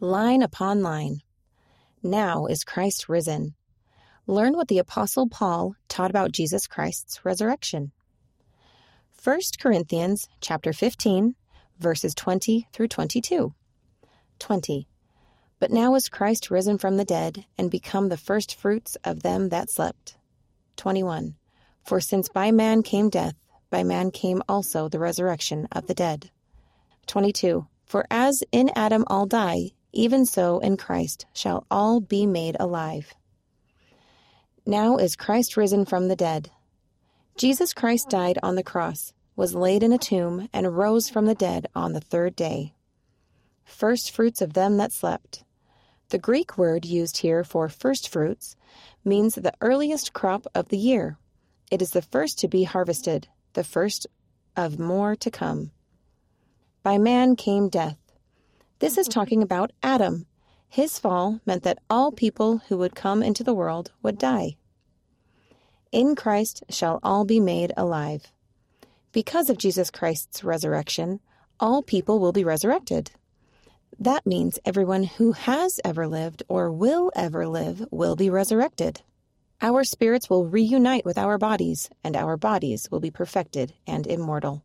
line upon line. Now is Christ risen. Learn what the Apostle Paul taught about Jesus Christ's resurrection. 1 Corinthians chapter 15, verses 20 through 22. 20. But now is Christ risen from the dead and become the firstfruits of them that slept. 21. For since by man came death, by man came also the resurrection of the dead. 22. For as in Adam all die, even so in Christ shall all be made alive. Now is Christ risen from the dead. Jesus Christ died on the cross, was laid in a tomb, and rose from the dead on the third day. First fruits of them that slept. The Greek word used here for first fruits means the earliest crop of the year. It is the first to be harvested, the first of more to come. By man came death. This is talking about Adam. His fall meant that all people who would come into the world would die. In Christ shall all be made alive. Because of Jesus Christ's resurrection, all people will be resurrected. That means everyone who has ever lived or will ever live will be resurrected. Our spirits will reunite with our bodies, and our bodies will be perfected and immortal.